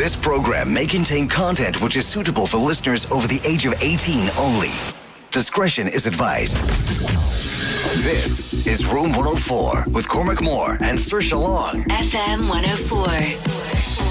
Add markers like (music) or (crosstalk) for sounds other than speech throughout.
This program may contain content which is suitable for listeners over the age of 18 only. Discretion is advised. This is Room 104 with Cormac Moore and Sir Long. FM 104.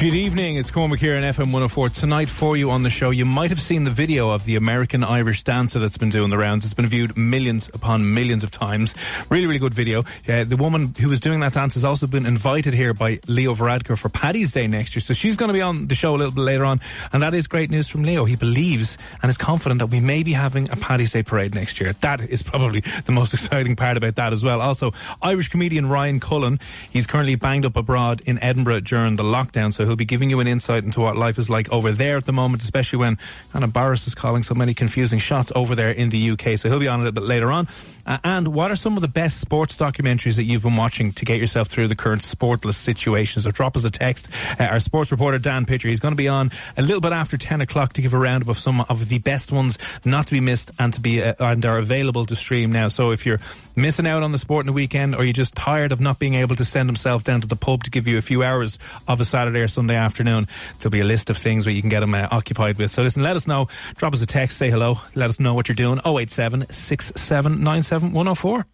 Good evening, it's Cormac here on FM 104. Tonight for you on the show, you might have seen the video of the American Irish dancer that's been doing the rounds. It's been viewed millions upon millions of times. Really, really good video. Uh, the woman who was doing that dance has also been invited here by Leo Varadkar for Paddy's Day next year. So she's going to be on the show a little bit later on. And that is great news from Leo. He believes and is confident that we may be having a Paddy's Day parade next year. That is probably the most (laughs) exciting part about that as well. Also, Irish comedian Ryan Cullen, he's currently banged up abroad in Edinburgh during the lockdown. So he'll be giving you an insight into what life is like over there at the moment, especially when Anna Barris is calling so many confusing shots over there in the UK. So he'll be on a little bit later on. Uh, and what are some of the best sports documentaries that you've been watching to get yourself through the current sportless situation? So drop us a text. Uh, our sports reporter Dan Pitcher, he's going to be on a little bit after 10 o'clock to give a roundup of some of the best ones not to be missed and to be uh, and are available to stream now. So if you're missing out on the sport in the weekend or you're just tired of not being able to send himself down to the pub to give you a few hours of a Saturday or Sunday afternoon, there'll be a list of things where you can get them uh, occupied with. So listen, let us know. Drop us a text, say hello, let us know what you're doing. 087 6797 104.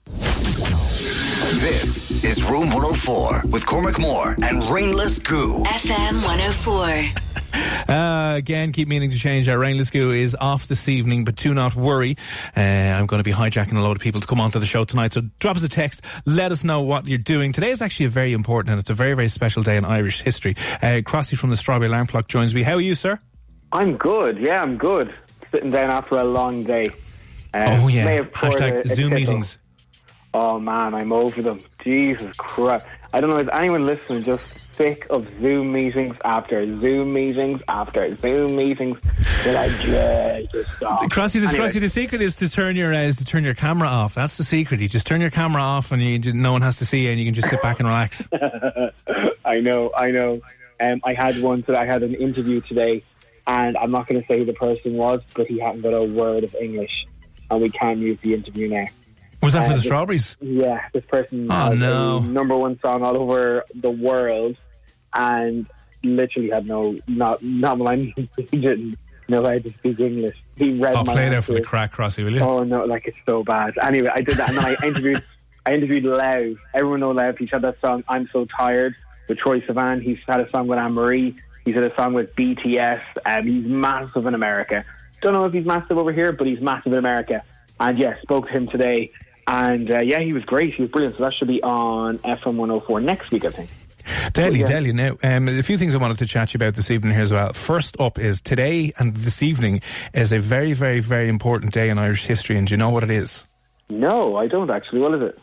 This is Room 104 with Cormac Moore and Rainless Goo. FM 104. (laughs) Uh, again, keep meaning to change. Our Rainless Goo is off this evening, but do not worry. Uh, I'm going to be hijacking a lot of people to come onto the show tonight. So drop us a text. Let us know what you're doing. Today is actually a very important and it's a very, very special day in Irish history. Uh, Crossy from the Strawberry Alarm Clock joins me. How are you, sir? I'm good. Yeah, I'm good. Sitting down after a long day. Uh, oh, yeah. Hashtag a- a Zoom meetings. Oh man, I'm over them. Jesus Christ! I don't know. Is anyone listening just sick of Zoom meetings after Zoom meetings after Zoom meetings? They're like, yeah, just stop. Crossy, the, Anyway, Crossy, the secret is to turn your uh, is to turn your camera off. That's the secret. You just turn your camera off, and you, no one has to see you, and you can just sit back and relax. (laughs) I know, I know. Um, I had one that I had an interview today, and I'm not going to say who the person was, but he hadn't got a word of English, and we can't use the interview now. Was that for Uh, the the- strawberries? Yeah, this person Oh, no. number one song all over the world, and literally had no not not I (laughs) he didn't know how to speak English. He read I'll my play it for the crack, Crossy, will you? Oh no, like it's so bad. Anyway, I did that, and then I (laughs) interviewed. I interviewed Lauv. Everyone know Lauv. He's had that song "I'm So Tired" with Troye Sivan. He's had a song with Anne Marie. He's had a song with BTS. Um, he's massive in America. Don't know if he's massive over here, but he's massive in America. And yeah, spoke to him today, and uh, yeah, he was great. He was brilliant. So that should be on FM 104 next week, I think. Tell you, yeah. tell you now. Um, a few things I wanted to chat to you about this evening here as well. First up is today and this evening is a very, very, very important day in Irish history, and do you know what it is? No, I don't actually. What is it?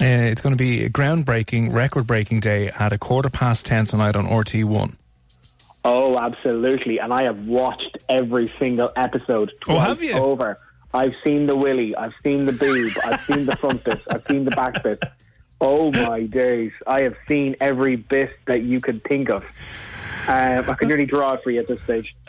Uh, it's going to be a groundbreaking, record-breaking day at a quarter past ten tonight on RT1. Oh, absolutely. And I have watched every single episode. Oh, have you? Over. I've seen the willy, I've seen the boob, I've seen the front bit, I've seen the back bit. Oh my days. I have seen every bit that you could think of. I can nearly draw it for you at this stage. (laughs)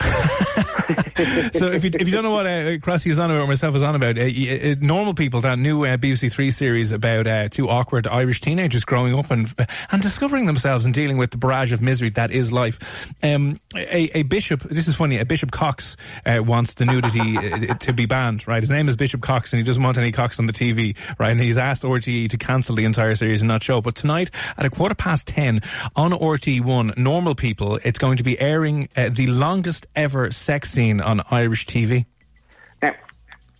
so if you if you don't know what uh, Crossy is on about or myself is on about, uh, uh, normal people that new uh, BBC Three series about uh, two awkward Irish teenagers growing up and and discovering themselves and dealing with the barrage of misery that is life. Um, a, a bishop, this is funny. A Bishop Cox uh, wants the nudity to be banned. Right, his name is Bishop Cox, and he doesn't want any Cox on the TV. Right, and he's asked RTE to cancel the entire series and not show. But tonight at a quarter past ten on RTE One, normal people, it's going to be airing uh, the longest ever sex scene on Irish TV. Now,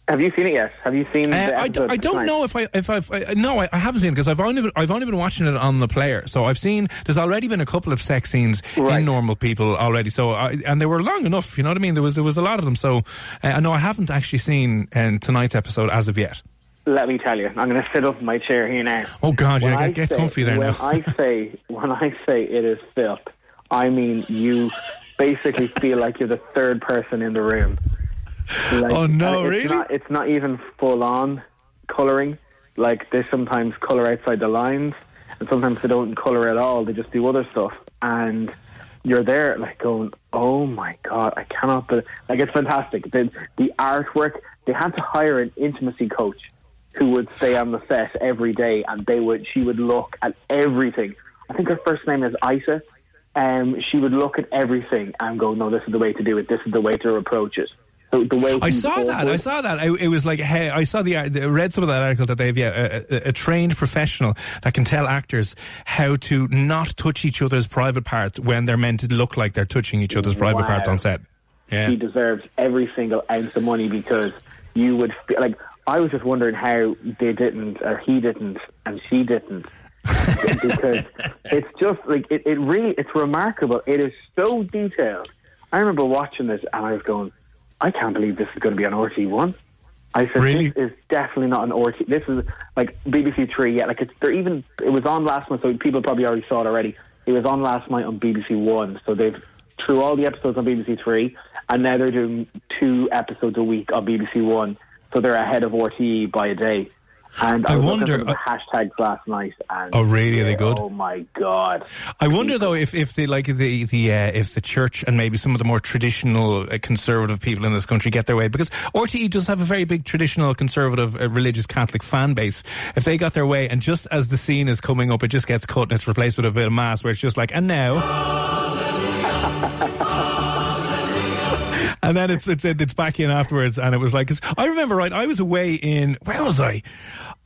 have you seen it yet? Have you seen? Uh, the I, d- I don't tonight? know if I if I've I, no I, I haven't seen it because I've only been, I've only been watching it on the player so I've seen there's already been a couple of sex scenes Right. in normal people already so I, and they were long enough you know what I mean there was there was a lot of them so uh, I know I haven't actually seen um, tonight's episode as of yet Let me tell you, I'm going to sit up in my chair here now. oh god When yeah I get, get say- comfy there when now I say (laughs) when I say it is filth, I mean you basically feel like you're the third person in the room. Like, Oh, no, it's really? Not, it's not even full on coloring. Like they sometimes color outside the lines, and sometimes they don't color at all. They just do other stuff, and you're there like going, "Oh my god, I cannot!" But like it's fantastic. The the artwork. They had to hire an intimacy coach who would stay on the set every day, and they would. She would look at everything. I think her first name is Ita. Um, she would look at everything and go, "No, this is the way to do it. This is the way to approach it." So the way I saw that. I saw that. I, it was like, hey, I saw the, I read some of that article that they've, yeah, a, a, a trained professional that can tell actors how to not touch each other's private parts when they're meant to look like they're touching each other's private parts on set. Yeah. he deserves every single ounce of money because you would feel like I was just wondering how they didn't or he didn't and she didn't because it's just like it, it really it's remarkable. It is so detailed. I remember watching this and I was going, I can't believe this is going to be on RT one. I said Really? this is definitely not an RT. This is like BBC Three. Yeah, like it's they're even. It was on last month, so people probably already saw it already. It was on last night on BBC One, so they've threw all the episodes on BBC Three, and now they're doing two episodes a week on BBC One. So they're ahead of RTE by a day. And I, I wonder- the hashtags last night. And Oh, really? Are they good? Oh my god! I wonder though if if the like the the uh, if the church and maybe some of the more traditional uh, conservative people in this country get their way because RTE does have a very big traditional conservative uh, religious Catholic fan base. If they got their way and just as the scene is coming up, it just gets cut and it's replaced with a bit of mass where it's just like and now. (laughs) And then it's, it's it's back in afterwards, and it was like 'cause I remember right. I was away in where was I?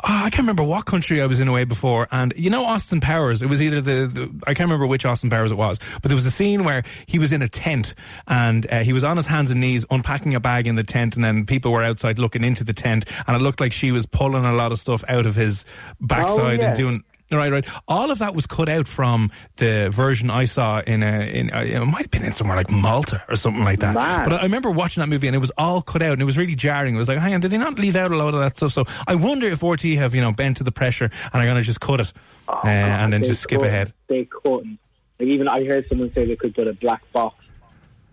Ah, I can't remember what country I was in away before, and you know Austin Powers. It was either the, the I can't remember which Austin Powers it was, but there was a scene where he was in a tent and uh, he was on his hands and knees unpacking a bag in the tent, and then people were outside looking into the tent, and it looked like she was pulling a lot of stuff out of his backside yeah. and doing. Right, right. All of that was cut out from the version I saw in a, in a, it might have been in somewhere like Malta or something like that. Mad. But I remember watching that movie and it was all cut out and it was really jarring. It was like, hang on, did they not leave out a lot of that stuff? So I wonder if RT have, you know, bent to the pressure and are going to just cut it uh, and then Oh, just skip couldn't- ahead. They couldn't. Like even I heard someone say they could put a black box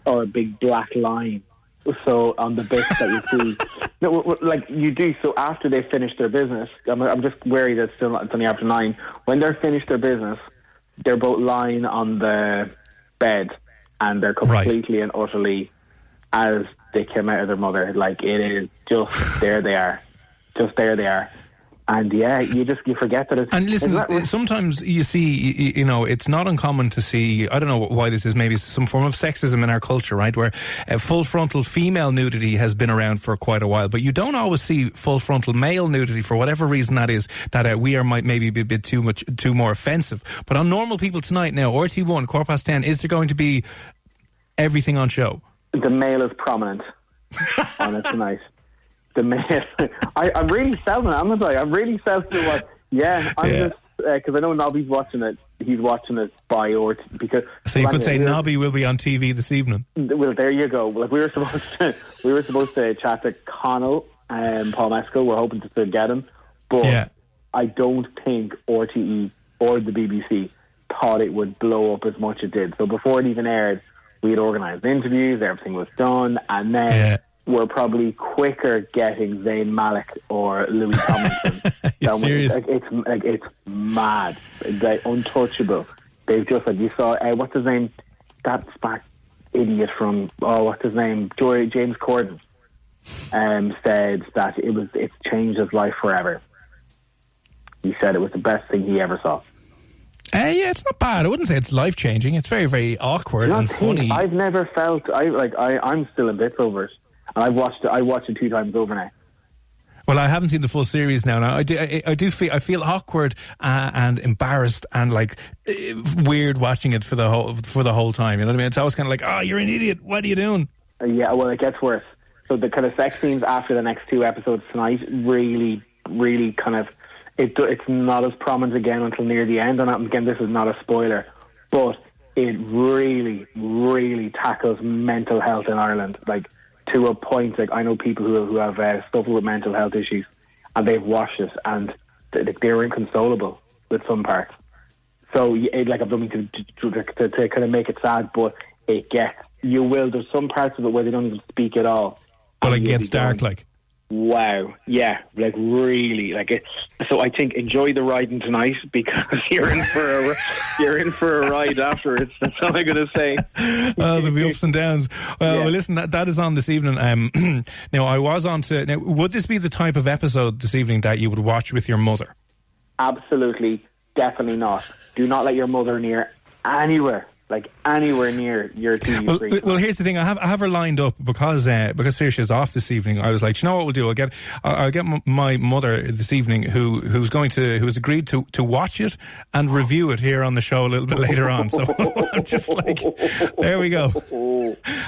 or a big black line. So on the bits that you see, (laughs) no, w- w- like you do. So after they finish their business, I'm, I'm just wary that it's still not, it's only after nine. When they're finished their business, they're both lying on the bed and they're Right. completely and utterly as they came out of their mother. Like it is just there they are, just there they are. And yeah, you just you forget that it's And listen, it's sometimes you see, you know, it's not uncommon to see, I don't know why this is, maybe some form of sexism in our culture, right? Where uh, full frontal female nudity has been around for quite a while, but you don't always see full frontal male nudity for whatever reason that is, that uh, we are might maybe be a bit too much, too more offensive. But on normal people tonight now, RT1, quarter past 10, is there going to be everything on show? the male is prominent on it tonight. (laughs) The male, (laughs) I, I'm really selling it. I'm not like I'm really selling it. What? Yeah, I'm Yeah. just uh, because I know Nobby's watching it. He's watching it by or because. So you could say Nobby will be on TV this evening. Well, there you go. Like we were supposed to, (laughs) we were supposed to chat to Connell and Paul Mescal. We're hoping to still get him, but Yeah. I don't think RTE or the BBC thought it would blow up as much as it did. So before it even aired, we had organised interviews, everything was done, and then Yeah. We're probably quicker getting Zayn Malik or Louis (laughs) Tomlinson. Than we-? Like, it's like it's mad. Like untouchable. They've just like you saw uh, what's his name, that SPAC idiot from oh what's his name Joy James Corden um, said that it was it's changed his life forever. He said it was the best thing he ever saw. Uh, yeah, it's not bad. I wouldn't say it's life changing. It's very, very awkward and funny. I've never felt I like I I'm still a bit over it, and I've watched it. I watched it two times over now. Well, I haven't seen the full series now. Now I do, I, I do feel, I feel awkward uh, and embarrassed and like uh, weird watching it for the whole for the whole time. You know what I mean? It's always kind of like, oh, you're an idiot. What are you doing? Uh, yeah, well, it gets worse. So the kind of sex scenes after the next two episodes tonight really, really kind of it. It's not as prominent again until near the end. And again, this is not a spoiler, but it really, really tackles mental health in Ireland, like to a point. Like I know people who who have uh, suffered with mental health issues, and they've watched it, and th- they're inconsolable with some parts. So it, like I'm looking to, to, to, to kind of make it sad, but it gets you will. There's some parts of it where they don't even speak at all. But it gets dark. Like, Wow, yeah, like really, like it. So I think enjoy the riding tonight (laughs) because you're in for a you're in for a ride afterwards. That's all I'm gonna say. oh, (laughs) there'll be ups and downs. Well, Yeah. well, listen, that, that is on this evening. Um, (clears throat) now, I was on to. Now, would this be the type of episode this evening that you would watch with your mother? Absolutely, definitely not. Do not let your mother near anywhere, like anywhere near your TV Well, screen. well, here's the thing. I have I have her lined up because uh, because Saoirse's off this evening. I was like, "Do you know what we'll do? I'll get I'll, get m- my mother this evening, who who's going to who's agreed to to watch it and review it here on the show a little bit later on. So (laughs) I'm just like, there we go.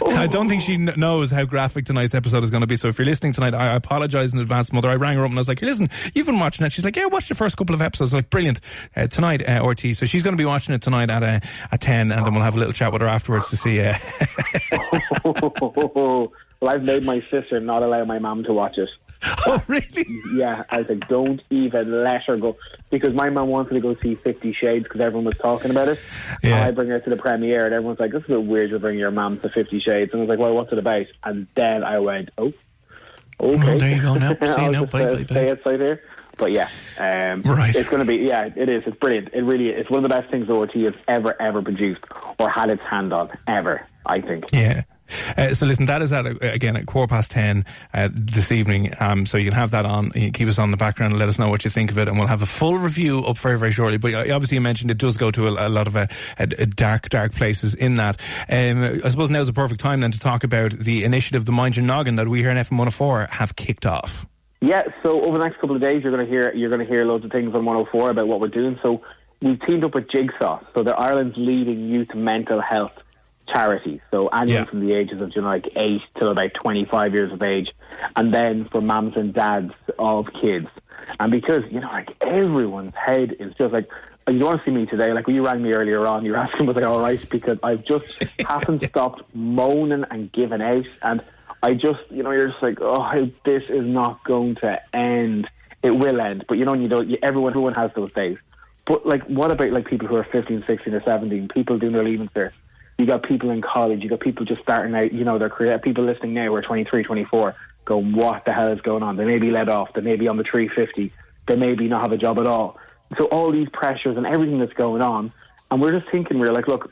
I don't think she knows how graphic tonight's episode is going to be. So if you're listening tonight, I, I apologize in advance, mother. I rang her up and I was like, hey, "Listen, you've been watching it." She's like, "Yeah, watch the first couple of episodes." I'm like, brilliant uh, tonight, uh, RT. So she's going to be watching it tonight at uh, at ten, and then we'll have a little chat with her afterwards to see. Uh, (laughs) well, I've made my sister not allow my mum to watch it. (laughs) oh, really? Yeah, I was like, don't even let her go. Because my mum wanted to go see Fifty Shades because everyone was talking about it. Yeah. And I bring her to the premiere and everyone's like, this is a bit weird to bring your mum to Fifty Shades. And I was like, well, what's it about? And then I went, oh, okay. Oh, there you go now. (laughs) See now, bye, bye, bye. Stay outside here. But yeah, um, Right. it's going to be, yeah, it is. It's brilliant. It really is. It's one of the best things ORT has ever, ever produced or had its hand on, ever, I think. Yeah. Uh, so listen, that is at uh, again at quarter past ten uh, this evening. Um, so you can have that on. You keep us on the background and let us know what you think of it, and we'll have a full review up very very shortly. But uh, obviously, you mentioned it does go to a, a lot of uh, uh, dark dark places in that. Um, I suppose now is the perfect time then to talk about the initiative, the Mind Your Noggin, that we here in FM 104 have kicked off. Yeah, so over the next couple of days, you're going to hear you're going to hear loads of things on 104 about what we're doing. So we've teamed up with Jigsaw, so they're Ireland's leading youth mental health charity. So anyone Yeah. from the ages of you know like eight till about 25 years of age, and then for mums and dads of kids. And because you know like everyone's head is just like. Uh, you don't want to see me today. Like when you rang me earlier on, you were asking was I all right because I've just (laughs) haven't stopped moaning and giving out, and I just, you know, you're just like, oh, this is not going to end. It will end, but you know, you don't. Everyone, everyone has those days. But like, what about like people who are 15, 16, or 17? People doing their leaving cert. You got people in college. You got people just starting out. You know, their career. People listening now who are 23, 24, going, what the hell is going on? They may be let off. They may be on the 350. They may be not have a job at all. So all these pressures and everything that's going on, and we're just thinking, we're like, look,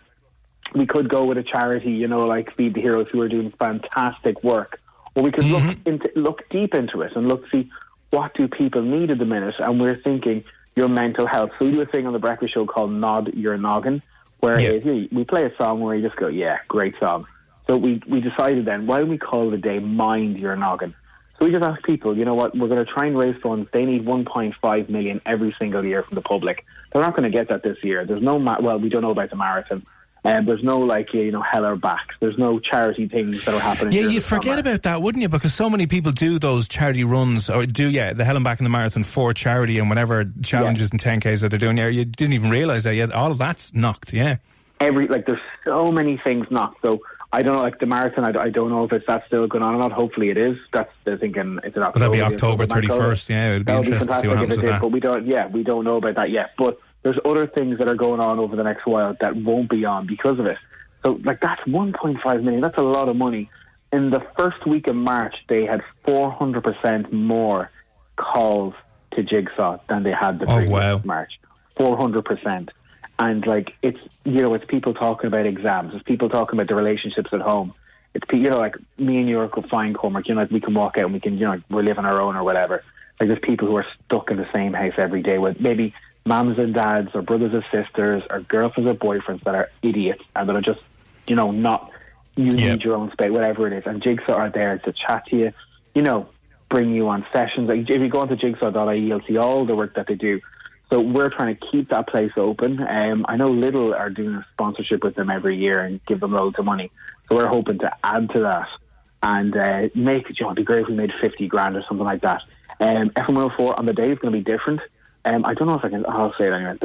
we could go with a charity, you know, like Feed the Heroes, who are doing fantastic work, or we could look mm-hmm. into look deep into it and look see what do people need at the minute. And we're thinking your mental health. So we do a thing on the Breakfast Show called Nod Your Noggin, where Yeah. is- we play a song where you just go, yeah, great song. So we we decided then, why don't we call the day Mind Your Noggin? So we just ask people, you know what, we're going to try and raise funds. They need 1.5 million every single year from the public. They're not going to get that this year. There's no, ma- well, we don't know about the marathon. Um, there's no like you know hell or backs. There's no charity things that are happening. Yeah, you'd forget summer. about that, wouldn't you? Because so many people do those charity runs, or do yeah, the Hell and Back in the Marathon for charity and whatever challenges and 10Ks that they're doing. Yeah, you didn't even realise that yet. All of that's knocked, yeah. every like there's so many things knocked. So I don't know, like the marathon. I, I don't know if it's that's still going on or not. Hopefully it is. That's they're thinking it's an October. that'd be October 31st, yeah, it'd be That would interesting to see what happens it with that. But we don't. Yeah, we don't know about that yet. But there's other things that are going on over the next while that won't be on because of it. So like that's 1.5 million. That's a lot of money. In the first week of March, they had 400 percent more calls to Jigsaw than they had the Oh, previous wow. March. 400 percent. and like it's you know it's people talking about exams, it's people talking about the relationships at home. It's you know like me and you are fine, Cormac. You know like we can walk out and we can you know we're living our own or whatever. Like there's people who are stuck in the same house every day with maybe mums and dads or brothers and sisters or girlfriends or boyfriends that are idiots and that are just you know not you Yeah. need your own space, whatever it is. And Jigsaw are there to chat to you, you know, bring you on sessions. Like if you go onto jigsaw.ie, you'll see all the work that they do. So we're trying to keep that place open. Um, I know Lidl are doing a sponsorship with them every year and give them loads of money. So we're hoping to add to that and uh, make it. You know, it'd be great if we made fifty grand or something like that. Um, FM104 on the day is going to be different. Um, I don't know if I can. I'll say it anyway.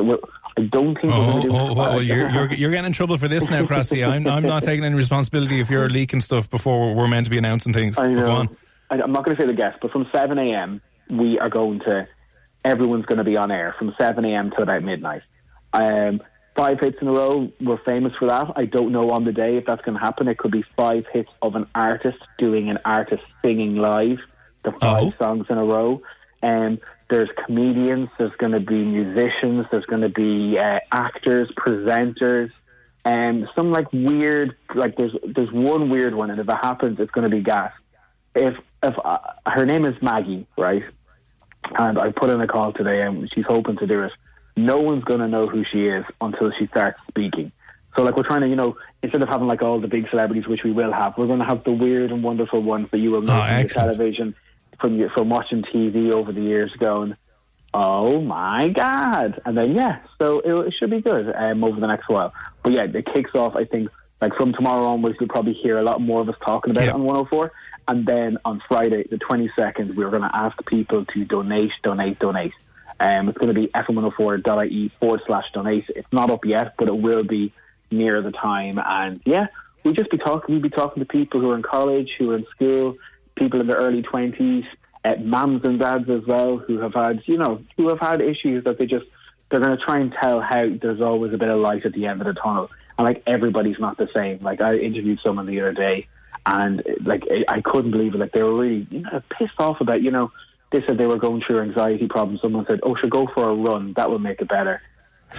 I don't think Oh, do. oh, well, you're, you're, you're getting in trouble for this now, Crossy. (laughs) I'm, I'm not taking any responsibility if you're leaking stuff before we're meant to be announcing things. I know. I, I'm not going to say the guest, but from 7 a.m. we are going to. Everyone's going to be on air from 7 a.m. to about midnight. Um, five hits in a row. We're famous for that. I don't know on the day if that's going to happen. It could be five hits of an artist doing an artist singing live, the five Oh. songs in a row. Um, there's comedians. There's going to be musicians. There's going to be uh, actors, presenters and some like weird like there's there's one weird one and if it happens it's going to be gas if if uh, her name is maggie right and i put in a call today and she's hoping to do it no one's going to know who she is until she starts speaking so like we're trying to you know instead of having like all the big celebrities which we will have we're going to have the weird and wonderful ones that you will know Oh, the television from from watching tv over the years going oh my god. And then yeah so it, it should be good um, over the next while. But yeah it kicks off i think like from tomorrow onwards you'll probably hear a lot more of us talking about Yeah. it on 104 and then on friday the 22nd we're going to ask people to donate donate donate. Um, it's going to be fm104.ie forward slash donate. It's not up yet but it will be near the time. And yeah we'll just be talking we'll be talking to people who are in college who are in school people in their early 20s uh, mums and dads as well who have had you know who have had issues that they just they're going to try and tell how there's always a bit of light at the end of the tunnel. And like everybody's not the same. Like I interviewed someone the other day and like I- couldn't believe it. Like they were really you know pissed off about you know they said they were going through anxiety problems. Someone said oh should go for a run. That will make it better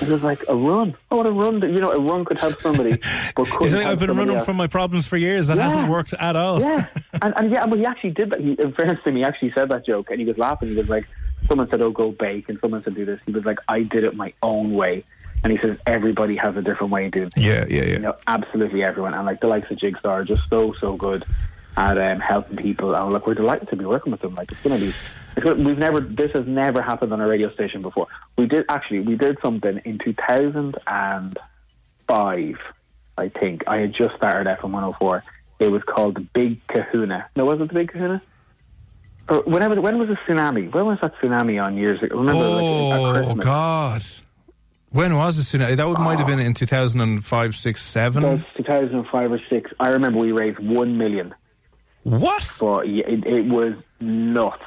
it was like a run oh what a run that you know a run could help somebody (laughs) but couldn't like, I've been running else. from my problems for years. That Yeah. hasn't worked at all. Yeah, (laughs) and, and yeah, but he actually did that. He, in fairness to him, he actually said that joke, and he was laughing. He was like, "Someone said, oh, go bake,' and someone said, do this." He was like, "I did it my own way," and he says, "Everybody has a different way of doing things." Yeah, yeah, yeah. You know, absolutely everyone, and like the likes of Jigsaw are just so so good at um, helping people. And like we're delighted to be working with them. Like it's going to be. We've never. This has never happened on a radio station before. We did actually. We did something in two thousand and five. I think I had just started FM 104. It was called the Big Kahuna. No, was it the Big Kahuna? Or whenever, when was the tsunami? When was that tsunami on years ago? Remember, like, at Oh, Christmas? God. When was the tsunami? That would, might have been in ah. 2005, 6, 7. That was 2005 or 6. I remember we raised 1 million. What? But it, it was nuts.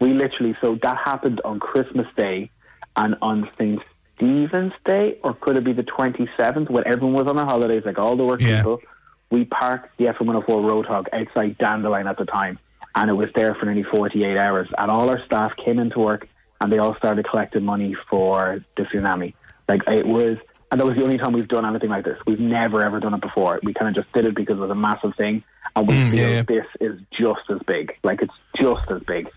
We literally, so that happened on Christmas Day and on St. Stephen's Day, or could it be the 27th when everyone was on their holidays, like all the work Yeah. people? We parked the FM104 Roadhog outside Dandelion at the time, and it was there for nearly 48 hours. And all our staff came into work and they all started collecting money for the tsunami. Like it was, and that was the only time we've done anything like this. We've never ever done it before. We kind of just did it because it was a massive thing, and we Mm, feel yeah. this is just as big. Like it's just as big.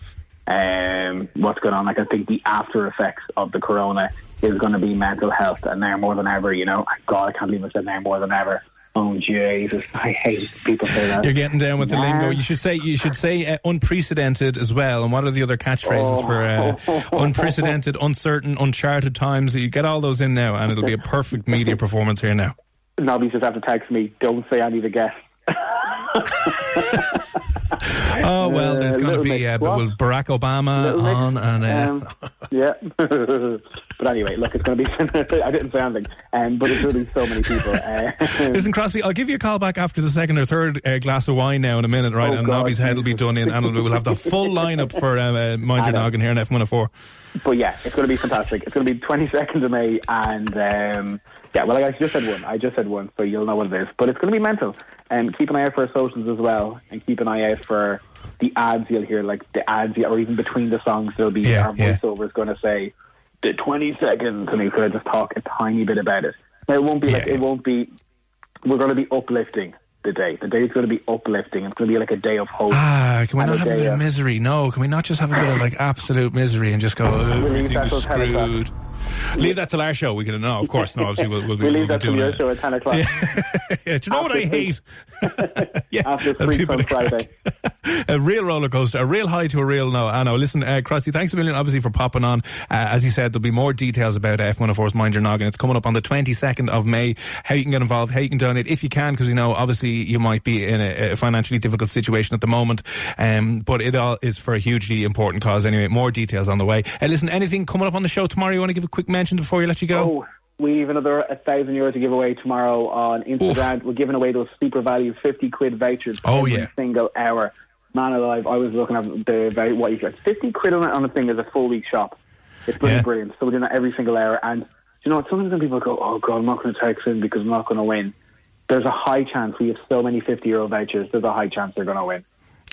Um, what's going on? Like I think the after effects of the corona is going to be mental health, and now more than ever. You know, God, I can't believe I said now more than ever. Oh Jesus, I hate people say that. You're getting down with the Yeah. lingo. You should say you should say uh, unprecedented as well. And what are the other catchphrases for uh, unprecedented, uncertain, uncharted times? You get all those in now, and it'll be a perfect media performance here now. Nobby's just have to text me. Don't say any of the guests. Oh well, there's Uh, going to be uh, Barack Obama on, and uh, Um, yeah. (laughs) but anyway, look, it's going to be. (laughs) I didn't say anything, um, but it's really so many people. Uh, (laughs) Listen, Crossy, I'll give you a call back after the second or third uh, glass of wine now in a minute, right? Oh, and God, Nobby's head will be done in, and we'll have the full lineup for uh, uh, Mind Your. Noggin here in F104. but yeah, it's going to be fantastic. It's going to be 22nd of May, and um, yeah, well, I just said one. I just said one, so you'll know what it is. But it's going to be mental. And keep an eye out for our socials as well, and keep an eye out for the ads you'll hear, like the ads, or even between the songs, there'll be Yeah, our yeah. voiceover is going to say, the 20 seconds, and he could just talk a tiny bit about it. Now, it won't be like, Yeah. it won't be, we're going to be uplifting the day. The day is going to be uplifting. It's going to be like a day of hope. Ah, can we not a have a bit of of- misery? No, can we not just have a bit of like absolute misery and just go, leave everything is till 10 o'clock. screwed? Leave that till our show. We can, no, of course, no, obviously we'll, we'll be, we we'll leave be that to your show at 10 o'clock. (laughs) Yeah, do you know what I hate? Yeah, (laughs) After three on. (laughs) Friday. a real roller coaster, a real high to a real no. I know. Listen, uh, Crossy, thanks a million, obviously, for popping on. Uh, as you said, there'll be more details about F104's Mind Your Noggin. It's coming up on the 22nd of May. How you can get involved, how you can donate, if you can, because you know, obviously, you might be in a, a financially difficult situation at the moment. Um, but it all is for a hugely important cause anyway. More details on the way. Uh, listen, anything coming up on the show tomorrow you want to give a quick mention before you let you go? Oh, we have another a thousand euros to give away tomorrow on Instagram. We're giving away those SuperValu fifty quid vouchers Oh, every yeah. single hour. Man alive, I was looking at the what you get. Fifty quid on a, on a thing is a full week shop. It's bloody Yeah. brilliant. So we're doing that every single hour. And you know what? Sometimes when people go, "Oh God, I'm not going to text in because I'm not going to win." There's a high chance we have so many fifty euro vouchers. There's a high chance they're going to win.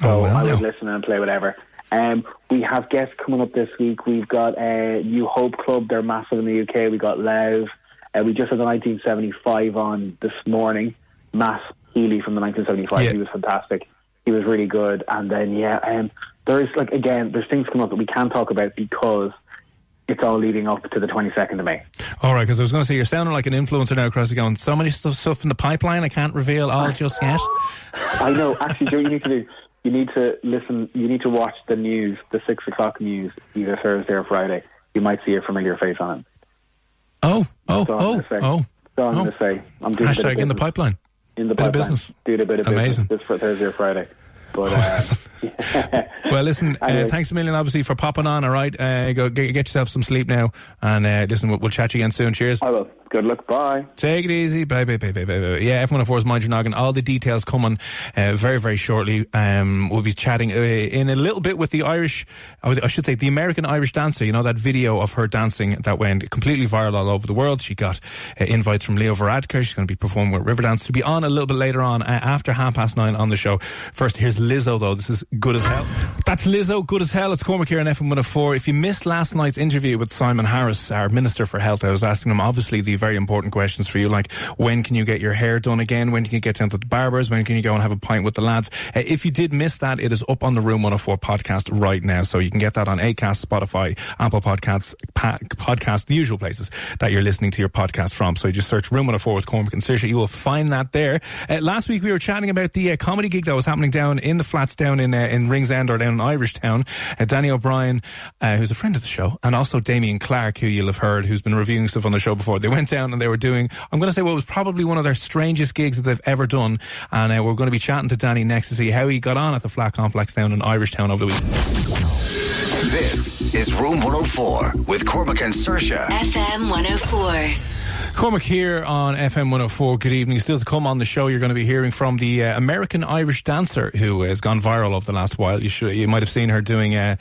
So Oh, well, I would now. listen and play whatever. Um, we have guests coming up this week. We've got uh, New Hope Club. They're massive in the UK. We got Lauv. Uh, we just had the 1975 on this morning. Matty Healy from the 1975. Yeah. He was fantastic. He was really good. And then yeah, um, there is like again, there's things coming up that we can't talk about because it's all leading up to the 22nd of May. All right, because I was going to say you're sounding like an influencer now, Crossy, going so many stuff, stuff in the pipeline. I can't reveal all just yet. (laughs) I know. Actually, you need to do. You need to listen. You need to watch the news, the six o'clock news, either Thursday or Friday. You might see a familiar face on it. Oh, oh, oh, oh. So I'm going to say. I'm doing a bit in the pipeline. In the Bit of pipeline. business. Doing a bit of Amazing. business this for Thursday or Friday. But uh, (laughs) Well, listen, uh, thanks a million, obviously, for popping on. All right, uh, go get, get yourself some sleep now, and uh, listen, we'll, we'll chat you again soon. Cheers. I will. Good luck. Bye. Take it easy. Bye, bye, bye, bye, bye. bye. Yeah, F104's Mind Your Noggin. All the details coming uh, very, very shortly. Um, we'll be chatting uh, in a little bit with the Irish, I should say, the American Irish dancer. You know, that video of her dancing that went completely viral all over the world. She got uh, invites from Leo Varadkar. She's going to be performing with Riverdance. To be on a little bit later on, uh, after half past nine on the show. First, here's Lizzo, though. This is good as hell. That's Lizzo, good as hell. It's Cormac here on FM 104. If you missed last night's interview with Simon Harris, our Minister for Health, I was asking him obviously the very important questions for you, like when can you get your hair done again? When can you get down to the barbers? When can you go and have a pint with the lads? Uh, if you did miss that, it is up on the Room 104 podcast right now. So you can get that on Acast, Spotify, Apple Podcasts, pa- podcast, the usual places that you're listening to your podcast from. So you just search Room 104 with Cormac and Saoirse. You will find that there. Uh, last week we were chatting about the uh, comedy gig that was happening down in the flats down in uh, in Ringsend or down in Irish Town. Uh, Danny O'Brien, uh, who's a friend of the show, and also Damien Clark, who you'll have heard, who's been reviewing stuff on the show before. They went down and they were doing, I'm going to say what was probably one of their strangest gigs that they've ever done. And uh, we're going to be chatting to Danny next to see how he got on at the flat complex down in Irish Town over the week. This is Room 104 with Cormac and Saoirse. FM 104. Cormac here on FM 104. Good evening. Still to come on the show, you're going to be hearing from the uh, American Irish dancer who has gone viral over the last while. You should, you might have seen her doing uh,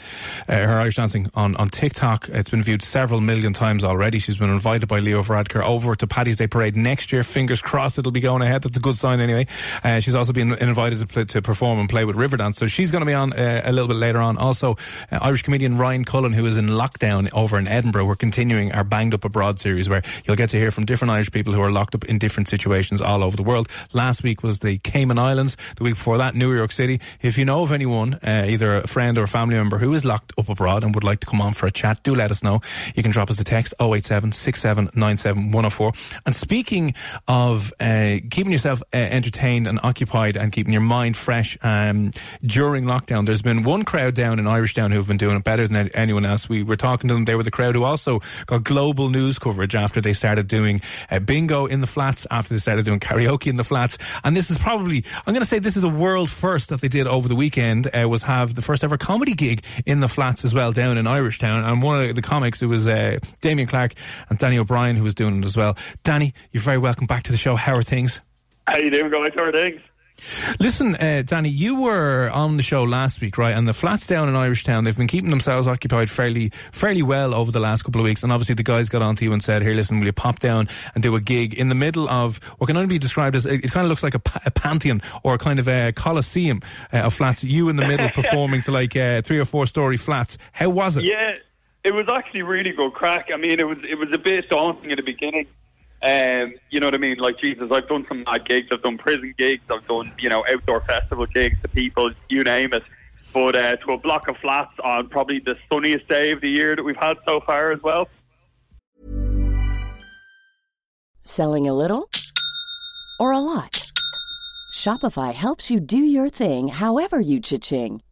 uh, her Irish dancing on, on TikTok. It's been viewed several million times already. She's been invited by Leo Varadkar over to Paddy's Day Parade next year. Fingers crossed it'll be going ahead. That's a good sign anyway. Uh, she's also been invited to, play, to perform and play with Riverdance. So she's going to be on uh, a little bit later on. Also, uh, Irish comedian Ryan Cullen, who is in lockdown over in Edinburgh. We're continuing our Banged Up Abroad series where you'll get to hear from different Irish people who are locked up in different situations all over the world. Last week was the Cayman Islands. The week before that, New York City. If you know of anyone, uh, either a friend or a family member who is locked up abroad and would like to come on for a chat, do let us know. You can drop us a text 087 6797 104. And speaking of uh, keeping yourself uh, entertained and occupied and keeping your mind fresh um, during lockdown, there's been one crowd down in Irish Town who've been doing it better than anyone else. We were talking to them. They were the crowd who also got global news coverage after they started doing uh, bingo in the flats, after they started doing karaoke in the flats. And this is probably, I'm going to say this is a world first that they did over the weekend, uh, was have the first ever comedy gig in the flats as well down in Irish Town. And one of the comics, it was uh, Damien Clark and Danny O'Brien who was doing it as well. Danny, you're very welcome back to the show. How are things? How you doing, guys? How are things? Listen, uh, Danny, you were on the show last week, right? And the flats down in Irish Town, they've been keeping themselves occupied fairly, fairly well over the last couple of weeks. And obviously, the guys got onto you and said, "Here, listen, will you pop down and do a gig in the middle of what can only be described as it, kind of looks like a, a pantheon or a kind of a coliseum uh, of flats. You in the middle (laughs) performing to like uh, three or four story flats. How was it? Yeah, it was actually really good crack. I mean, it was it was a bit daunting in the beginning. Um, you know what I mean? Like Jesus, I've done some mad gigs. I've done prison gigs. I've done you know outdoor festival gigs to people, you name it. But uh, to a block of flats on probably the sunniest day of the year that we've had so far as well. Selling a little or a lot? Shopify helps you do your thing however you cha-ching.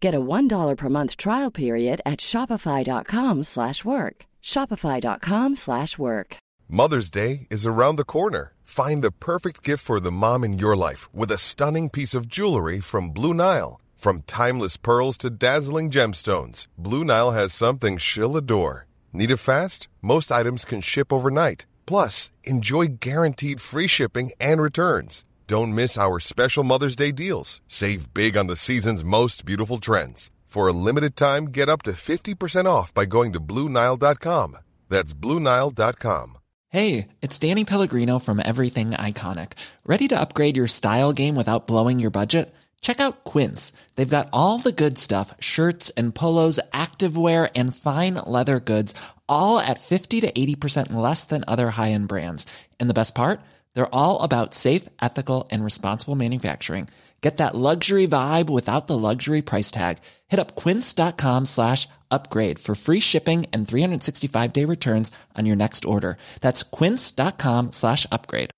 Get a $1 per month trial period at shopify.com slash work. Shopify.com slash work. Mother's Day is around the corner. Find the perfect gift for the mom in your life with a stunning piece of jewelry from Blue Nile. From timeless pearls to dazzling gemstones, Blue Nile has something she'll adore. Need it fast? Most items can ship overnight. Plus, enjoy guaranteed free shipping and returns. Don't miss our special Mother's Day deals. Save big on the season's most beautiful trends. For a limited time, get up to 50% off by going to Bluenile.com. That's Bluenile.com. Hey, it's Danny Pellegrino from Everything Iconic. Ready to upgrade your style game without blowing your budget? Check out Quince. They've got all the good stuff shirts and polos, activewear, and fine leather goods, all at 50 to 80% less than other high end brands. And the best part? They're all about safe, ethical, and responsible manufacturing. Get that luxury vibe without the luxury price tag. Hit up quince.com slash upgrade for free shipping and 365 day returns on your next order. That's quince.com slash upgrade.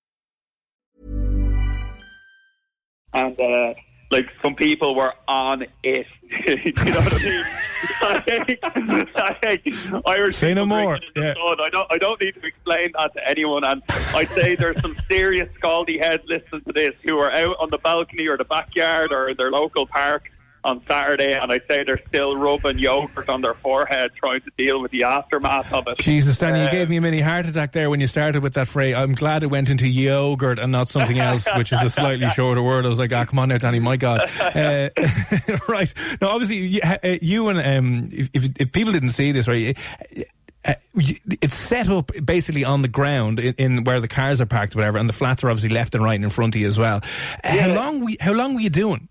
And uh, like some people were on it. (laughs) you know what I mean? Like, like, Irish Say no more. drinking in the Yeah. I don't. I don't need to explain that to anyone. And I'd say there's some serious scaldy heads listening to this who are out on the balcony or the backyard or their local park on Saturday, and I'd say they're still rubbing yogurt on their forehead, trying to deal with the aftermath of it. Jesus, Danny, you Uh, gave me a mini heart attack there when you started with that phrase. I'm glad it went into yogurt and not something else, which is a slightly (laughs) shorter word. I was like, ah, come on now, Danny, my God. Uh, (laughs) right. Now, obviously, you, uh, and, um, if, if, if people didn't see this, right, uh, it's set up basically on the ground in, in where the cars are parked, whatever, and the flats are obviously left and right in front of you as well. Uh, How long? We, how long were you doing?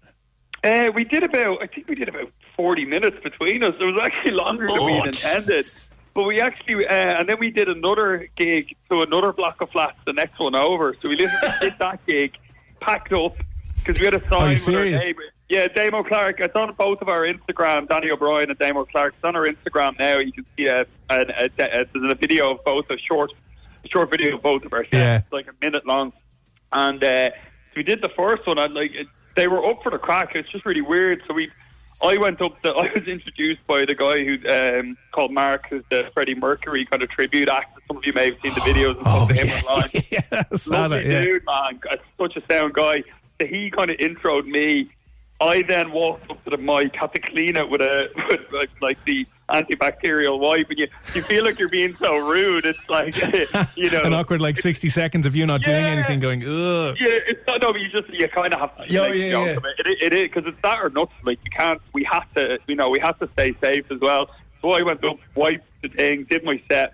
Uh, we did about, I think we did about 40 minutes between us. It was actually longer than we had intended. But we actually, uh, and then we did another gig to another block of flats, the next one over. So we literally (laughs) did that gig, packed up, because we had a sign with our. Yeah, Damo Clark. It's on both of our Instagram, Danny O'Brien and Damo Clark. It's on our Instagram now. You can see a, a, a, there's a video of both, a short, a short video of both of our sets, Yeah. like a minute long. And uh, so we did the first one, and like it, they were up for the crack. It's just really weird. So we, I went up. To, (laughs) I was introduced by the guy who um, called Mark, who's the Freddie Mercury kind of tribute act. Some of you may have seen the videos and Oh, stuff of him yeah. online. (laughs) Lovely that, yeah. dude, man. Such a sound guy. So he kind of introed me. I then walked up to the mic, had to clean it with a (laughs) with like, like the antibacterial wipe, and you you feel like you're being so rude. It's like (laughs) you know An awkward like 60 seconds of you not doing anything going, ugh. yeah, it's not. No, but you just you kind of have to Yeah, make yeah, yeah. it. It, it is because it's that or nuts. Like you can't. We have to. You know, we have to stay safe as well. So I went up, wiped the thing, did my set,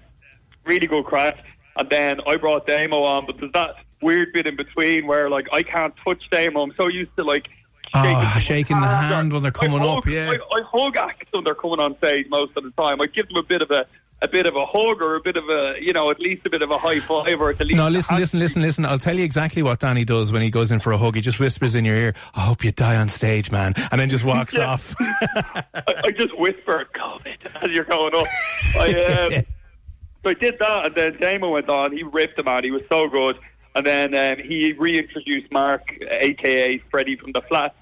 really good crack, and then I brought Damo on. But there's that weird bit in between where like I can't touch Damo. I'm so used to like. Oh, shaking the hand when they're coming hug- up, yeah. I, I hug acts when they're coming on stage most of the time. I give them a bit of a a bit of a hug or a bit of a you know at least a bit of a high five or at least No, listen, listen, listen, listen. I'll tell you exactly what Danny does when he goes in for a hug. He just whispers in your ear, I hope you die on stage, man. And then just walks (laughs) Yeah. off. I, I just whisper COVID (laughs) as you're going up. I, (laughs) um, so I did that, and then Damo went on. He ripped him out. He was so good. And then um, he reintroduced Mark, aka Freddie from the Flats.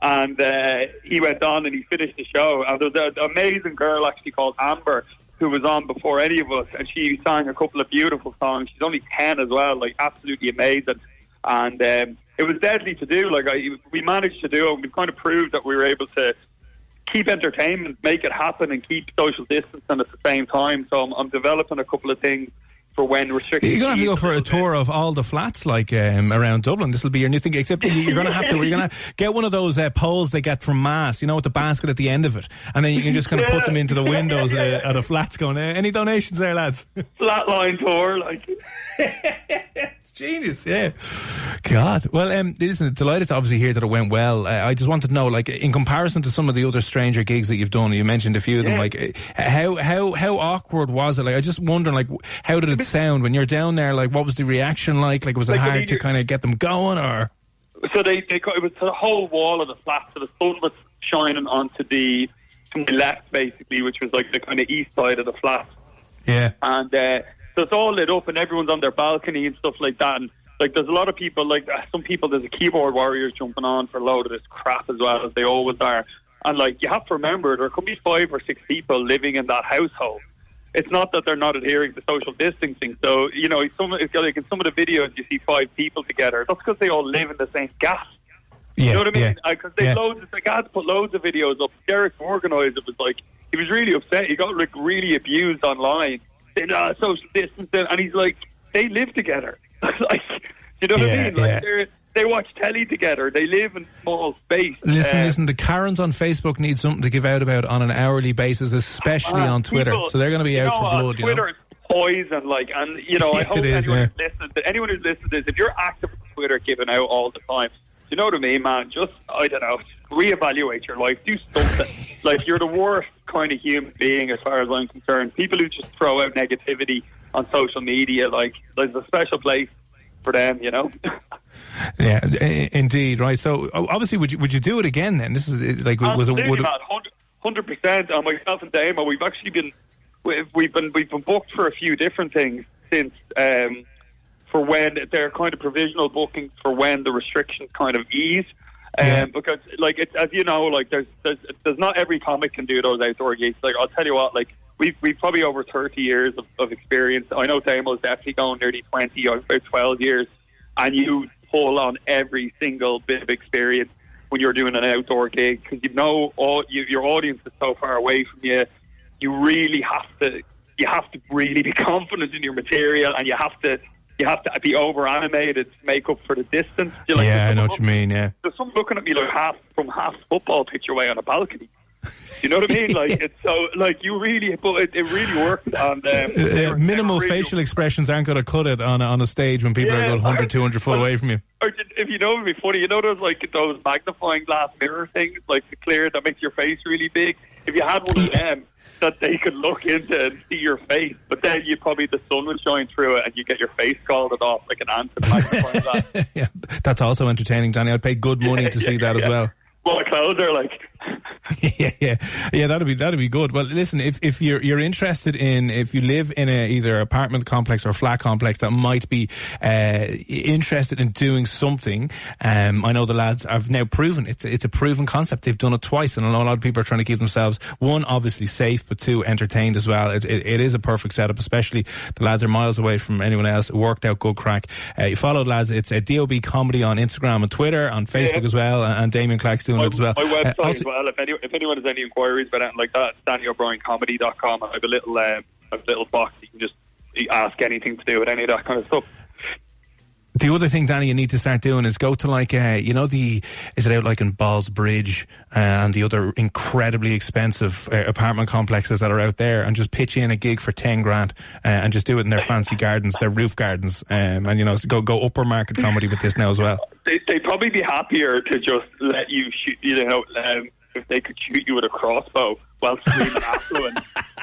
And uh, he went on and he finished the show. And there was an amazing girl actually called Amber who was on before any of us, and she sang a couple of beautiful songs. She's only ten as well, like absolutely amazing. And um, it was deadly to do. Like I, we managed to do it. We kind of proved that we were able to keep entertainment, make it happen, and keep social distancing at the same time. So I'm, I'm developing a couple of things for when restrictions. You're going to have to go for a bit. tour of all the flats like um, around Dublin. This will be your new thing. Except you're going to have to. You're going to get one of those uh, poles they get from Mass, you know, with the basket at the end of it, and then you can just kind of put them into the windows uh, of the flats. Going, uh, any donations there, lads? (laughs) flatline tour, like (laughs) Genius, yeah. God. Well, um, listen, delighted to obviously hear that it went well. Uh, I just wanted to know, like, in comparison to some of the other stranger gigs that you've done, you mentioned a few of them, Yeah. like, uh, how, how, how awkward was it? Like, I just wondering, like, how did it sound when you're down there? Like, what was the reaction like? Like, was it Like, hard to kind of get them going or? so they, they got- it was the whole wall of the flat, so the sun was shining onto the to my left basically, which was like the kind of east side of the flat, Yeah. and uh, so it's all lit up, and everyone's on their balcony and stuff like that, and like there's a lot of people, like uh, some people, there's a keyboard warriors jumping on for a load of this crap as well as they always are, and like you have to remember there could be five or six people living in that household. It's not that they're not adhering to social distancing. So you know, some it's like in some of the videos you see five people together. That's because they all live in the same gas. Yeah. You know what I mean? yeah. Because they Yeah. loads. Like, I put loads of videos up. Derek organised it was like he was really upset. He got like really abused online. Saying, ah, social distancing, and he's like, they live together. (laughs) like, you know what Yeah, I mean? Like yeah. they're, they watch telly together. They live in small space. Listen, Uh, listen, the Karens on Facebook need something to give out about on an hourly basis, especially uh, on Twitter. people- so they're going to be out know, for uh, blood, you know? Twitter is poison, like, and you know, I (laughs) hope is, anyone yeah. listens to, anyone who's listening to this, if you're active on Twitter, giving out all the time, you know what I mean, man? Just I don't know, reevaluate your life, do something. (laughs) like you're the worst kind of human being, as far as I'm concerned. People who just throw out negativity on social media, like there's a special place for them, you know. (laughs) Yeah, i- indeed, right. So obviously, would you would you do it again? Then this is like was Absolutely, would it, man. Hundred percent. On myself and Damo, we've actually been we've, we've been we've been booked for a few different things since um, for when they're kind of provisional bookings for when the restrictions kind of ease. Um, Yeah. Because, like, it's, as you know, like, there's, there's, there's not every comic can do those outdoor gigs. Like, I'll tell you what, like, we've, we've probably over 30 years of, of experience. I know Damo's definitely going nearly 20, or about 12 years, and you pull on every single bit of experience when you're doing an outdoor gig because you know all you, your audience is so far away from you. You really have to you have to really be (laughs) confident in your material, and you have to you have to be over animated to make up for the distance. You're like, yeah, I know what you mean. Yeah, there's someone looking at me like half from half football pitch away on a balcony. You know what I mean? (laughs) Like it's so like you really, but it, it really works. And um, Uh, minimal really- facial expressions aren't going to cut it on a, on a stage when people Yeah, are going 100, 200 foot well, away from you. Or if you know, it'd be funny. You know those like those magnifying glass mirror things, like the clear that makes your face really big. If you had one of them, that they could look into and see your face, but then you probably the sun would shine through it, and you get your face called off like an ant in magnifying (laughs) yeah, that's also entertaining, Danny. I'd pay good money (laughs) to Yeah, see that as well. Well, the clothes are like. (laughs) yeah, yeah, yeah. That'd be that'd be good. Well, listen, if if you're you're interested in if you live in a either apartment complex or flat complex that might be uh, interested in doing something, um, I know the lads have now proven it's it's a proven concept. They've done it twice, and I know a lot of people are trying to keep themselves one obviously safe, but two entertained as well. It, it, it is a perfect setup, especially the lads are miles away from anyone else. It worked out good crack. Uh, you follow the lads. It's a DOB comedy on Instagram and Twitter, on Facebook Yeah. as well, and, and Damien Clark's doing my, it as well. My Uh, also- as well. If, any, if anyone has any inquiries about anything like that, DannyO'BrienComedy.com. I have a little, um, I have a little box you can just ask anything to do with any of that kind of stuff. The other thing, Danny, you need to start doing is go to like, uh, you know, the is it out like in Ballsbridge uh, and the other incredibly expensive uh, apartment complexes that are out there, and just pitch in a gig for ten grand uh, and just do it in their fancy gardens, their roof gardens, um, and you know, go go upper market comedy with this now as well. They, they'd probably be happier to just let you shoot, you know, um, if they could shoot you with a crossbow while screaming affluent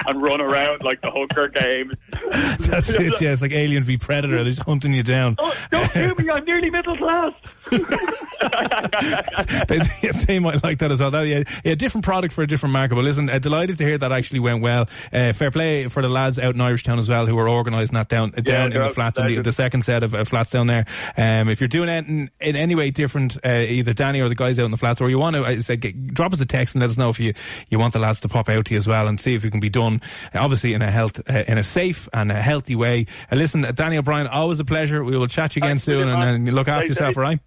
and run around like the hooker game. (laughs) That's it. Yeah, it's like Alien v Predator. They're just hunting you down. Oh, don't (laughs) do me! I'm nearly middle class. (laughs) they, they might like that as well. That, yeah, yeah, different product for a different market. But listen, uh, delighted to hear that actually went well. Uh, fair play for the lads out in Irishtown as well who are organising that down uh, down in the flats and the, the second set of uh, flats down there. Um, if you're doing it in, in any way different, uh, either Danny or the guys out in the flats, or you want to, I said, get, drop us a text and let us know if you, you want the lads to pop out to you as well and see if it can be done, uh, obviously in a health uh, in a safe and a healthy way. Uh, listen, uh, Danny O'Brien, always a pleasure. We will chat you again Thanks, soon, and, and look after yourself, all right?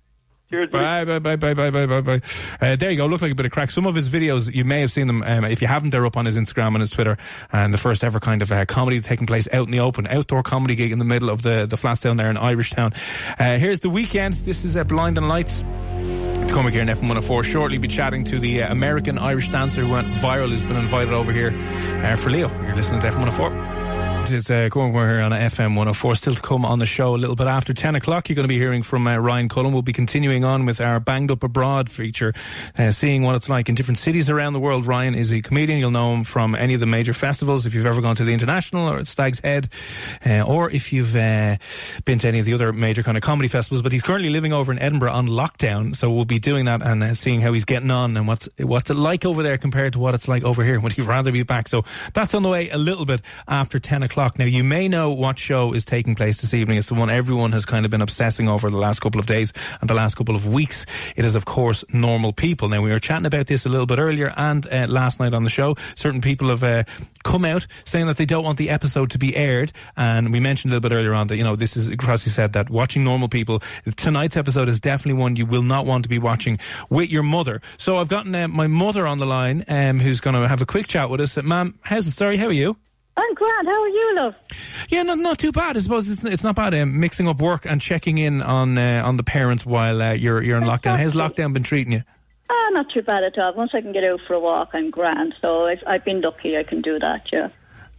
Cheers. Bye, bye, bye, bye, bye, bye, bye, bye. Uh, there you go. Look like a bit of crack. Some of his videos, you may have seen them. Um, if you haven't, they're up on his Instagram and his Twitter. And the first ever kind of uh, comedy taking place out in the open, outdoor comedy gig in the middle of the the flats down there in Irishtown. Uh, here's the Weeknd. This is uh, Blinding Lights. Coming here in FM 104. Shortly be chatting to the uh, American Irish dancer who went viral, who's been invited over here uh, for Leo. You're listening to FM 104. It's uh, going we're here on FM 104. Still to come on the show a little bit after 10 o'clock. You're going to be hearing from uh, Ryan Cullen. We'll be continuing on with our Banged Up Abroad feature, uh, seeing what it's like in different cities around the world. Ryan is a comedian. You'll know him from any of the major festivals if you've ever gone to the International or at Stag's Head, uh, or if you've uh, been to any of the other major kind of comedy festivals. But he's currently living over in Edinburgh on lockdown, so we'll be doing that and uh, seeing how he's getting on and what's what's it like over there compared to what it's like over here. (laughs) Would he rather be back? So that's on the way a little bit after 10 o'clock. Now you may know what show is taking place this evening. It's the one everyone has kind of been obsessing over the last couple of days and the last couple of weeks. It is, of course, Normal People. Now, we were chatting about this a little bit earlier and uh, last night on the show. Certain people have uh, come out saying that they don't want the episode to be aired. And we mentioned a little bit earlier on that, you know, this is, Crossy said that watching Normal People, tonight's episode is definitely one you will not want to be watching with your mother. So I've gotten uh, my mother on the line um, who's going to have a quick chat with us. Ma'am, how's the story? How are you? I'm grand. How are you, love? Yeah, not not too bad. I suppose it's, it's not bad. Um, mixing up work and checking in on uh, on the parents while uh, you're you're in lockdown. How's lockdown been treating you? Ah, not too bad at all. Once I can get out for a walk, I'm grand. So I've, I've been lucky. I can do that. Yeah.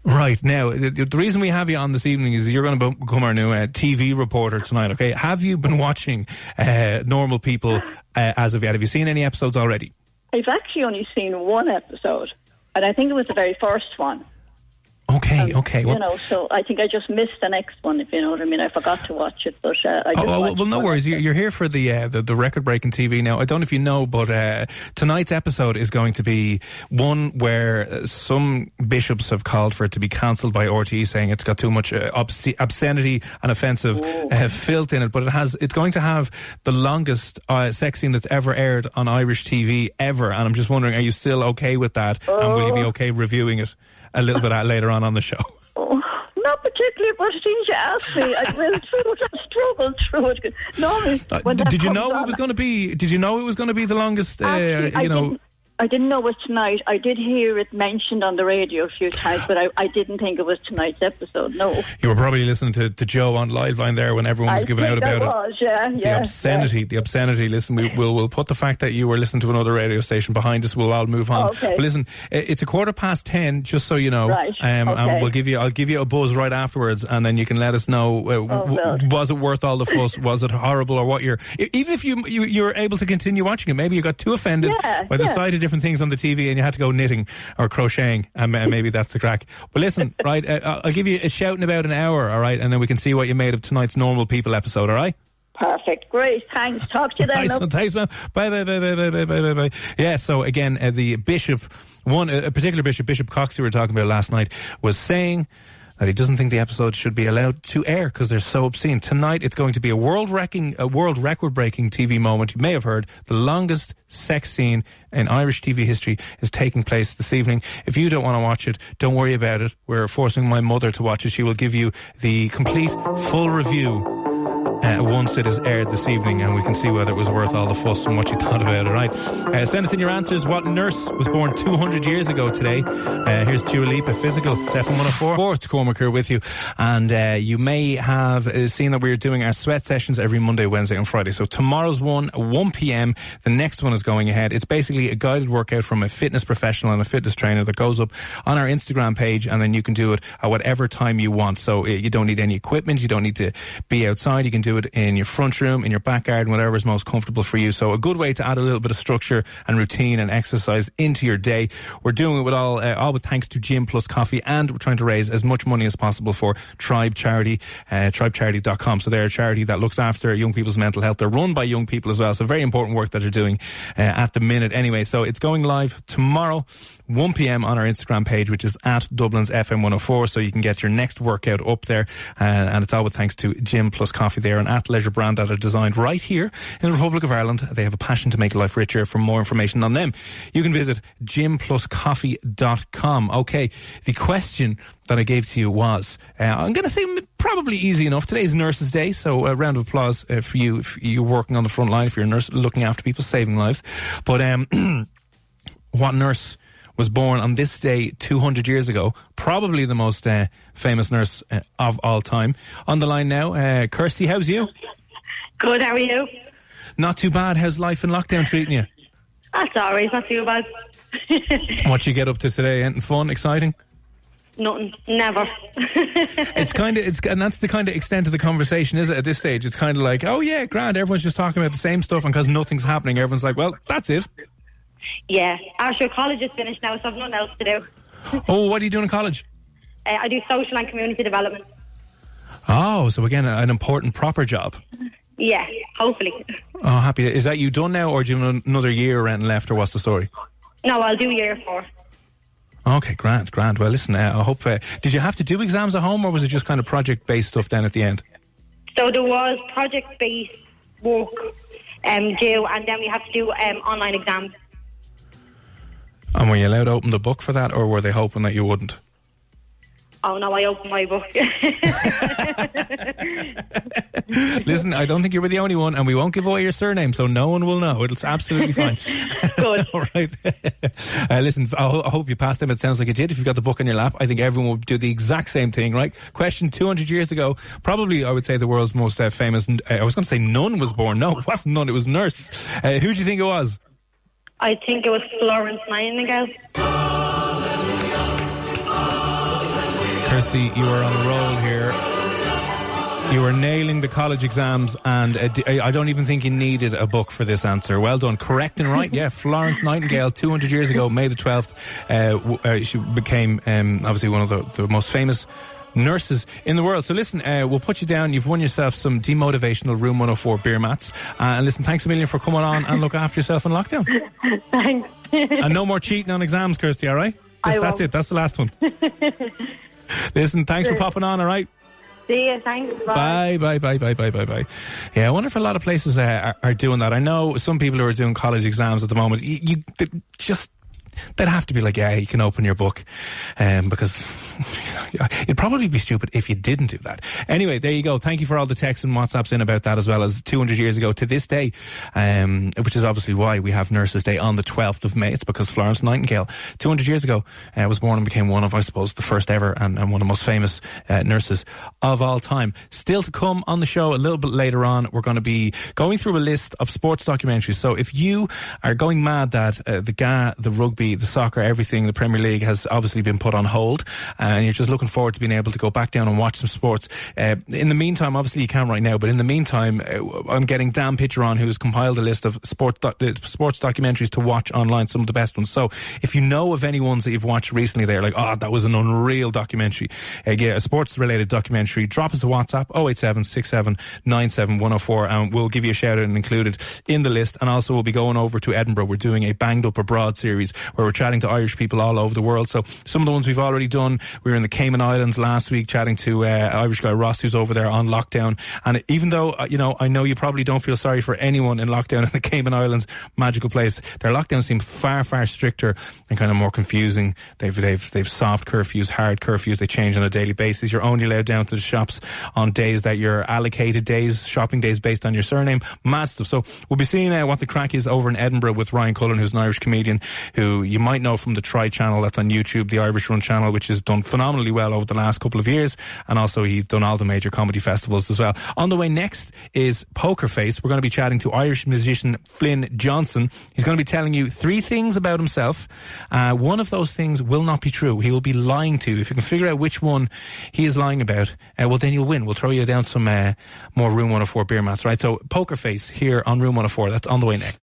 Right now, the, the reason we have you on this evening is you're going to become our new uh, TV reporter tonight. Okay, have you been watching uh, Normal People uh, as of yet? Have you seen any episodes already? I've actually only seen one episode, and I think it was the very first one. Okay, Um, okay. you know, so I think I just missed the next one. If you know what I mean, I forgot to watch it, but uh, I Oh, just well, no worries. You- You're here for the uh, the, the record breaking TV now. I don't know if you know, but uh, tonight's episode is going to be one where uh, some bishops have called for it to be cancelled by RTE, saying it's got too much uh, obsce- obscenity and offensive uh, filth in it. But it has it's going to have the longest uh, sex scene that's ever aired on Irish TV ever. And I'm just wondering, are you still okay with that? And will you be Oh. okay reviewing it a little bit later on on the show? (laughs) Oh, not particularly, but since you asked me, I went through it. I struggled through it. Normally, Uh, did you know on, it was going to be? Did you know it was going to be the longest? Uh, Actually, I you know. I didn't know it was tonight. I did hear it mentioned on the radio a few times, but I, I didn't think it was tonight's episode. No, You were probably listening to, to Joe on Liveline there when everyone was I giving out about I it. was, yeah, The yeah, obscenity, the obscenity. Listen, we, we'll we'll put the fact that you were listening to another radio station behind us. We'll all move on. Okay. But listen, it's a quarter past ten, just so you know. Right, Um, okay. And we'll give you, I'll give you a buzz right afterwards, and then you can let us know. Uh, Oh, w- was it worth all the fuss? was it horrible, or what? You're even if you you you're able to continue watching it, maybe you got too offended Yeah, by the yeah. sight of different things on the TV and you had to go knitting or crocheting, and maybe that's the crack. But listen, (laughs) right, uh, I'll give you a shout in about an hour, all right, and then we can see what you made of tonight's normal people episode, all right? Perfect. Great. Thanks. Talk to you then. (laughs) Thanks, man. Bye, bye, bye, bye, bye, bye, bye, bye. Yeah, so again, uh, the bishop, one, a particular bishop, Bishop Cox, who we were talking about last night, was saying that he doesn't think the episodes should be allowed to air because they're so obscene. Tonight, it's going to be a world wrecking, a world record breaking TV moment. You may have heard the longest sex scene in Irish TV history is taking place this evening. If you don't want to watch it, don't worry about it. We're forcing my mother to watch it. She will give you the complete, full review uh, once it is aired this evening, and we can see whether it was worth all the fuss and what you (laughs) thought about it. Right? Uh, send us in your answers. What nurse was born 200 years ago today? Uh, here's Dua Lipa, Physical, it's FM 104. It's Cormac here with you, and uh, you may have uh, seen that we're doing our sweat sessions every Monday, Wednesday, and Friday. So tomorrow's one, 1 p.m. The next one is going ahead. It's basically a guided workout from a fitness professional and a fitness trainer that goes up on our Instagram page, and then you can do it at whatever time you want. So uh, you don't need any equipment. You don't need to be outside. You can do it in your front room, in your back garden, whatever is most comfortable for you. So a good way to add a little bit of structure and routine and exercise into your day. We're doing it with all, uh, all with thanks to Gym Plus Coffee, and we're trying to raise as much money as possible for Tribe Charity, uh, tribecharity.com. So they're a charity that looks after young people's mental health. They're run by young people as well. So very important work that they're doing uh, at the minute. Anyway, so it's going live tomorrow. 1 p.m. on our Instagram page, which is at Dublin's FM 104. So you can get your next workout up there. Uh, and it's all with thanks to Gym Plus Coffee there. and at Leisure brand that are designed right here in the Republic of Ireland. They have a passion to make life richer. For more information on them, you can visit gympluscoffee.com. Okay, the question that I gave to you was, uh, I'm going to say probably easy enough. Today's Nurses Day, so a round of applause uh, for you if you're working on the front line, if you're a nurse looking after people, saving lives. But um, (clears throat) what nurse was born on this day 200 years ago? Probably the most uh, famous nurse uh, of all time. On the line now, uh, Kirsty, how's you? Good, how are you? Not too bad. How's life in lockdown treating you? That's alright, not too bad. (laughs) what you get up to today? Anything fun, exciting? Nothing, never. (laughs) it's kind of it's and that's the kind of extent of the conversation, is it? At this stage, it's kind of like, oh yeah, grand. Everyone's just talking about the same stuff, and because nothing's happening, everyone's like, well, that's it. Yeah, actually, college is finished now, so I've nothing else to do. (laughs) oh, what are you doing in college? Uh, I do social and community development. Oh, so again, an important proper job. Yeah, hopefully. Oh, happy. Is that you done now, or do you have another year around left, or what's the story? No, I'll do year four. Okay, grand, grand. Well, listen, uh, I hope. Uh, did you have to do exams at home, or was it just kind of project based stuff then at the end? So there was project based work um, due, and then we have to do um, online exams. And were you allowed to open the book for that, or were they hoping that you wouldn't? Oh no, I opened my book. (laughs) Listen, I don't think you were the only one, and we won't give away your surname, so no one will know. It's absolutely fine. (laughs) Good. (laughs) All right. uh, listen, I, ho- I hope you passed them. It sounds like you did. If you've got the book in your lap, I think everyone will do the exact same thing, right? Question 200 years ago, probably I would say the world's most uh, famous, uh, I was going to say nun was born. No, it wasn't nun, it was nurse. Uh, who do you think it was? I think it was Florence Nightingale. Kirsty, you are on a roll here. You are nailing the college exams, and I don't even think you needed a book for this answer. Well done. Correct and right. Yeah, (laughs) Florence Nightingale, 200 years ago, May the 12th, uh, uh, she became um, obviously one of the, the most famous nurses in the world. So listen, uh, we'll put you down. You've won yourself some demotivational Room 104 beer mats. Uh, and listen, thanks a million for coming on and look after yourself in lockdown. (laughs) Thanks. and no more cheating on exams, Kirsty, all right? I That's, it. That's the last one. (laughs) listen, thanks for popping on, all right? See you. Thanks. Bye, bye, bye, bye, bye, bye, bye. Yeah, I wonder if a lot of places uh, are, are doing that. I know some people who are doing college exams at the moment. You, you just they'd have to be like, yeah, you can open your book, um, because (laughs) it'd probably be stupid if you didn't do that. Anyway, there you go. Thank you for all the texts and WhatsApps in about that as well as 200 years ago to this day, um, which is obviously why we have Nurses Day on the 12th of May. It's because Florence Nightingale, 200 years ago, uh, was born and became one of, I suppose, the first ever and, and one of the most famous uh, nurses of all time. Still to come on the show a little bit later on, we're going to be going through a list of sports documentaries. So if you are going mad that uh, the GAA, the rugby, the soccer, everything, the Premier League has obviously been put on hold, and you're just looking forward to being able to go back down and watch some sports. Uh, in the meantime, obviously you can right now, but in the meantime, uh, I'm getting Dan Pitcher on, who's compiled a list of sport uh, sports documentaries to watch online, some of the best ones. So if you know of any ones that you've watched recently, they're like, oh, that was an unreal documentary. Uh, yeah, a sports related documentary. Drop us a WhatsApp 087 104 and we'll give you a shout out and include it in the list. And also we'll be going over to Edinburgh. We're doing a banged up abroad series where we're chatting to Irish people all over the world. So some of the ones we've already done, we were in the Cayman Islands last week chatting to uh, Irish guy Ross who's over there on lockdown. And even though, uh, you know, I know you probably don't feel sorry for anyone in lockdown in the Cayman Islands, magical place, their lockdowns seem far, far stricter and kind of more confusing. They've, they've, they've soft curfews, hard curfews. They change on a daily basis. You're only allowed down to the shops on days that you're allocated days, shopping days based on your surname. Stuff. So we'll be seeing uh, what the crack is over in Edinburgh with Ryan Cullen, who's an Irish comedian who you might know from the Try channel that's on YouTube, the Irish Run channel, which has done phenomenally well over the last couple of years. And also he's done all the major comedy festivals as well. On the way next is Poker Face. We're going to be chatting to Irish musician Flynn Johnson. He's going to be telling you three things about himself. Uh, one of those things will not be true. He will be lying to you. If you can figure out which one he is lying about, uh, well, then you'll win. We'll throw you down some uh, more Room 104 beer mats, right? So Poker Face here on Room 104. That's on the way next.